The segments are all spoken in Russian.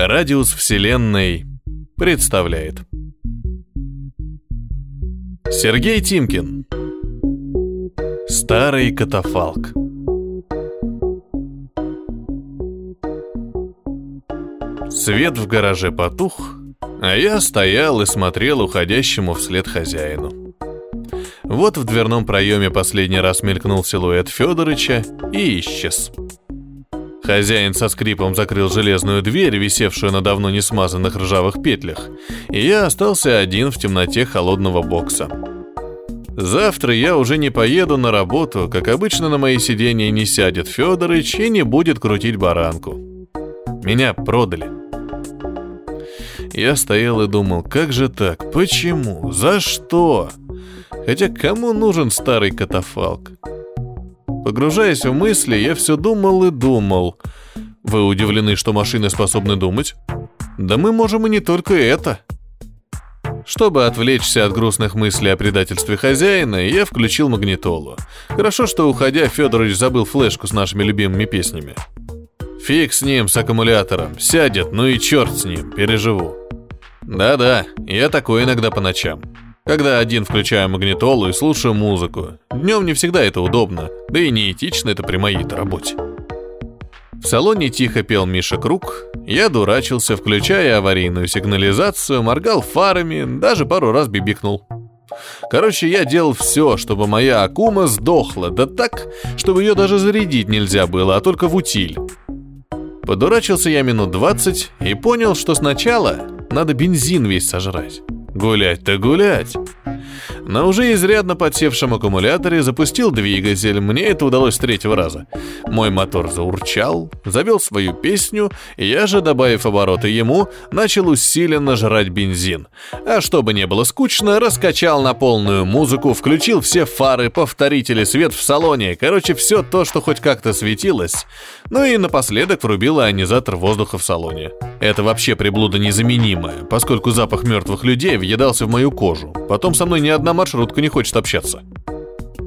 Радиус Вселенной представляет Сергей Тимкин Старый катафалк Свет в гараже потух, а я стоял и смотрел уходящему вслед хозяину. Вот в дверном проеме последний раз мелькнул силуэт Федорыча и исчез. Хозяин со скрипом закрыл железную дверь, висевшую на давно не смазанных ржавых петлях, и я остался один в темноте холодного бокса. Завтра я уже не поеду на работу, как обычно на мои сиденья не сядет Федорыч и не будет крутить баранку. Меня продали. Я стоял и думал, как же так, почему, за что? Хотя кому нужен старый катафалк? Погружаясь в мысли, я все думал и думал. Вы удивлены, что машины способны думать? Да мы можем и не только это. Чтобы отвлечься от грустных мыслей о предательстве хозяина, я включил магнитолу. Хорошо, что уходя, Федорович забыл флешку с нашими любимыми песнями. Фиг с ним, с аккумулятором. Сядет, ну и черт с ним, переживу. Да-да, я такой иногда по ночам. Когда один включаю магнитолу и слушаю музыку. Днем не всегда это удобно, да и неэтично это при моей-то работе. В салоне тихо пел Миша Круг, я дурачился, включая аварийную сигнализацию, моргал фарами, даже пару раз бибикнул. Короче, я делал все, чтобы моя Акума сдохла, да так, чтобы ее даже зарядить нельзя было, а только в утиль. Подурачился я минут двадцать и понял, что сначала надо бензин весь сожрать. Гулять-то гулять. На уже изрядно подсевшем аккумуляторе запустил двигатель, мне это удалось с третьего раза. Мой мотор заурчал, завел свою песню, и я же, добавив обороты ему, начал усиленно жрать бензин. А чтобы не было скучно, раскачал на полную музыку, включил все фары, повторители, свет в салоне, короче, все то, что хоть как-то светилось. Ну и напоследок врубил ионизатор воздуха в салоне. Это вообще приблуда незаменимая, поскольку запах мертвых людей въедался в мою кожу. Потом со мной ни одна маршрутка не хочет общаться.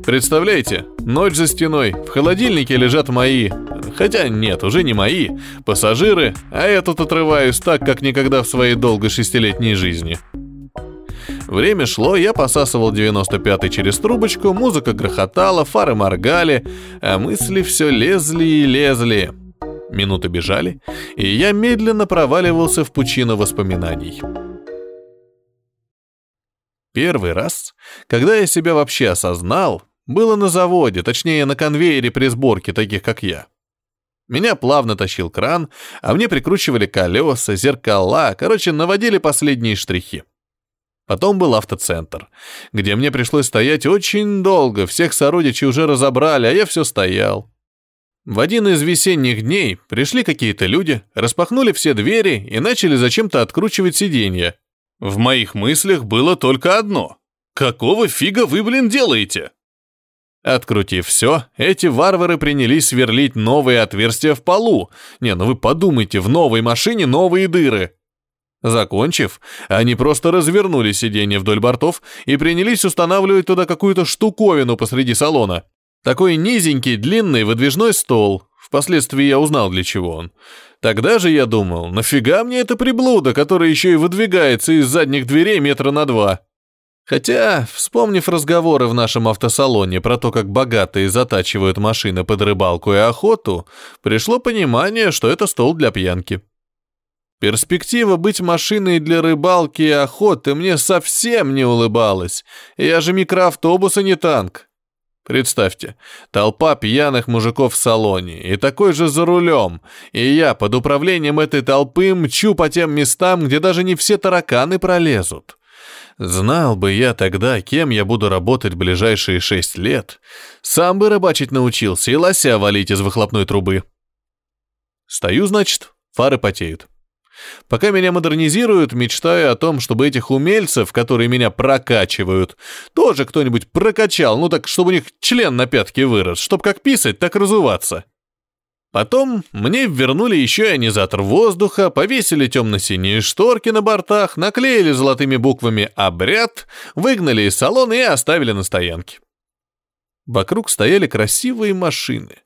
Представляете, ночь за стеной, в холодильнике лежат мои, хотя нет, уже не мои, пассажиры, а я тут отрываюсь так, как никогда в своей долгой шестилетней жизни. Время шло, я посасывал 95-й через трубочку, музыка грохотала, фары моргали, а мысли все лезли и лезли. Минуты бежали, и я медленно проваливался в пучину воспоминаний. Первый раз, когда я себя вообще осознал, было на заводе, точнее на конвейере при сборке таких, как я. Меня плавно тащил кран, а мне прикручивали колеса, зеркала, короче, наводили последние штрихи. Потом был автоцентр, где мне пришлось стоять очень долго, всех сородичей уже разобрали, а я все стоял. В один из весенних дней пришли какие-то люди, распахнули все двери и начали зачем-то откручивать сиденья. В моих мыслях было только одно. Какого фига вы, блин, делаете? Открутив все, эти варвары принялись сверлить новые отверстия в полу. Не, ну вы подумайте, в новой машине новые дыры. Закончив, они просто развернули сиденье вдоль бортов и принялись устанавливать туда какую-то штуковину посреди салона. Такой низенький, длинный выдвижной стол. Впоследствии я узнал, для чего он. Тогда же я думал, нафига мне эта приблуда, которая еще и выдвигается из задних дверей метра на два? Хотя, вспомнив разговоры в нашем автосалоне про то, как богатые затачивают машины под рыбалку и охоту, пришло понимание, что это стол для пьянки. Перспектива быть машиной для рыбалки и охоты мне совсем не улыбалась. Я же микроавтобус, а не танк. Представьте, толпа пьяных мужиков в салоне и такой же за рулем, и я под управлением этой толпы мчу по тем местам, где даже не все тараканы пролезут. Знал бы я тогда, кем я буду работать ближайшие шесть лет, сам бы рыбачить научился и лося валить из выхлопной трубы. Стою, значит, фары потеют. Пока меня модернизируют, мечтаю о том, чтобы этих умельцев, которые меня прокачивают, тоже кто-нибудь прокачал, ну так, чтобы у них член на пятке вырос, чтобы как писать, так разуваться. Потом мне вернули еще ионизатор воздуха, повесили темно-синие шторки на бортах, наклеили золотыми буквами «Обряд», выгнали из салона и оставили на стоянке. Вокруг стояли красивые машины.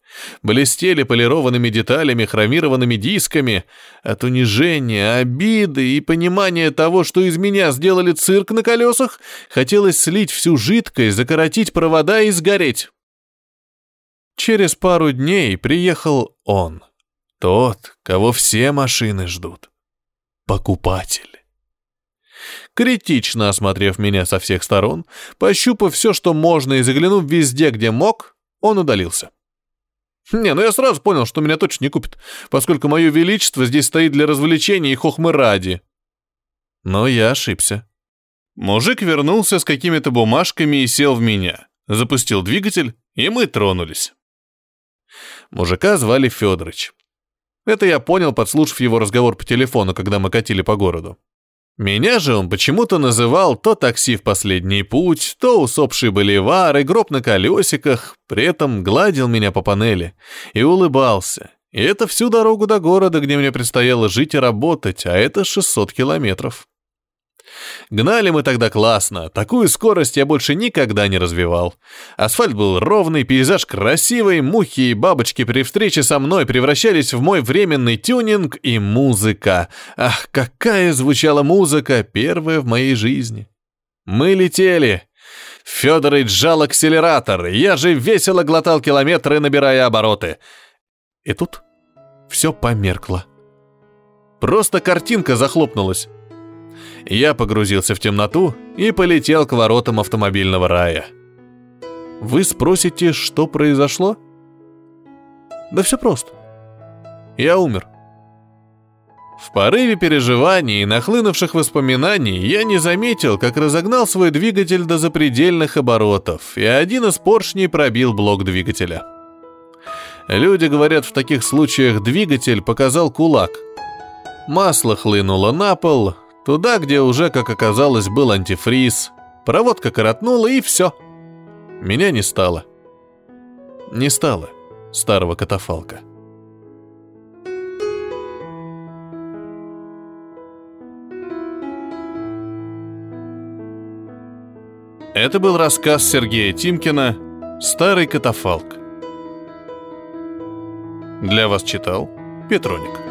Блестели полированными деталями, хромированными дисками. От унижения, обиды и понимания того, что из меня сделали цирк на колесах, хотелось слить всю жидкость, закоротить провода и сгореть. Через пару дней приехал он. Тот, кого все машины ждут. Покупатель. Критично осмотрев меня со всех сторон, пощупав все, что можно, и заглянув везде, где мог, он удалился. Не, ну я сразу понял, что меня точно не купит, поскольку мое величество здесь стоит для развлечения и хохмы ради. Но я ошибся. Мужик вернулся с какими-то бумажками и сел в меня. Запустил двигатель, и мы тронулись. Мужика звали Федорович. Это я понял, подслушав его разговор по телефону, когда мы катили по городу. Меня же он почему-то называл то такси в последний путь, то усопший боливар и гроб на колесиках, при этом гладил меня по панели и улыбался. И это всю дорогу до города, где мне предстояло жить и работать, а это 600 километров. Гнали мы тогда классно, такую скорость я больше никогда не развивал. Асфальт был ровный, пейзаж красивый, мухи и бабочки при встрече со мной превращались в мой временный тюнинг и музыка. Ах, какая звучала музыка, первая в моей жизни. Мы летели. Федорович сжал акселератор, я же весело глотал километры, набирая обороты. И тут все померкло. Просто картинка захлопнулась я погрузился в темноту и полетел к воротам автомобильного рая. Вы спросите, что произошло? Да все просто. Я умер. В порыве переживаний и нахлынувших воспоминаний я не заметил, как разогнал свой двигатель до запредельных оборотов, и один из поршней пробил блок двигателя. Люди говорят, в таких случаях двигатель показал кулак. Масло хлынуло на пол, Туда, где уже, как оказалось, был антифриз. Проводка коротнула, и все. Меня не стало. Не стало старого катафалка. Это был рассказ Сергея Тимкина «Старый катафалк». Для вас читал Петроник.